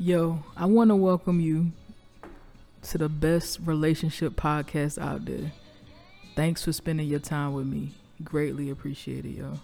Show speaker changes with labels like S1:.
S1: Yo, I want to welcome you to the best relationship podcast out there. Thanks for spending your time with me. Greatly appreciate it, y'all.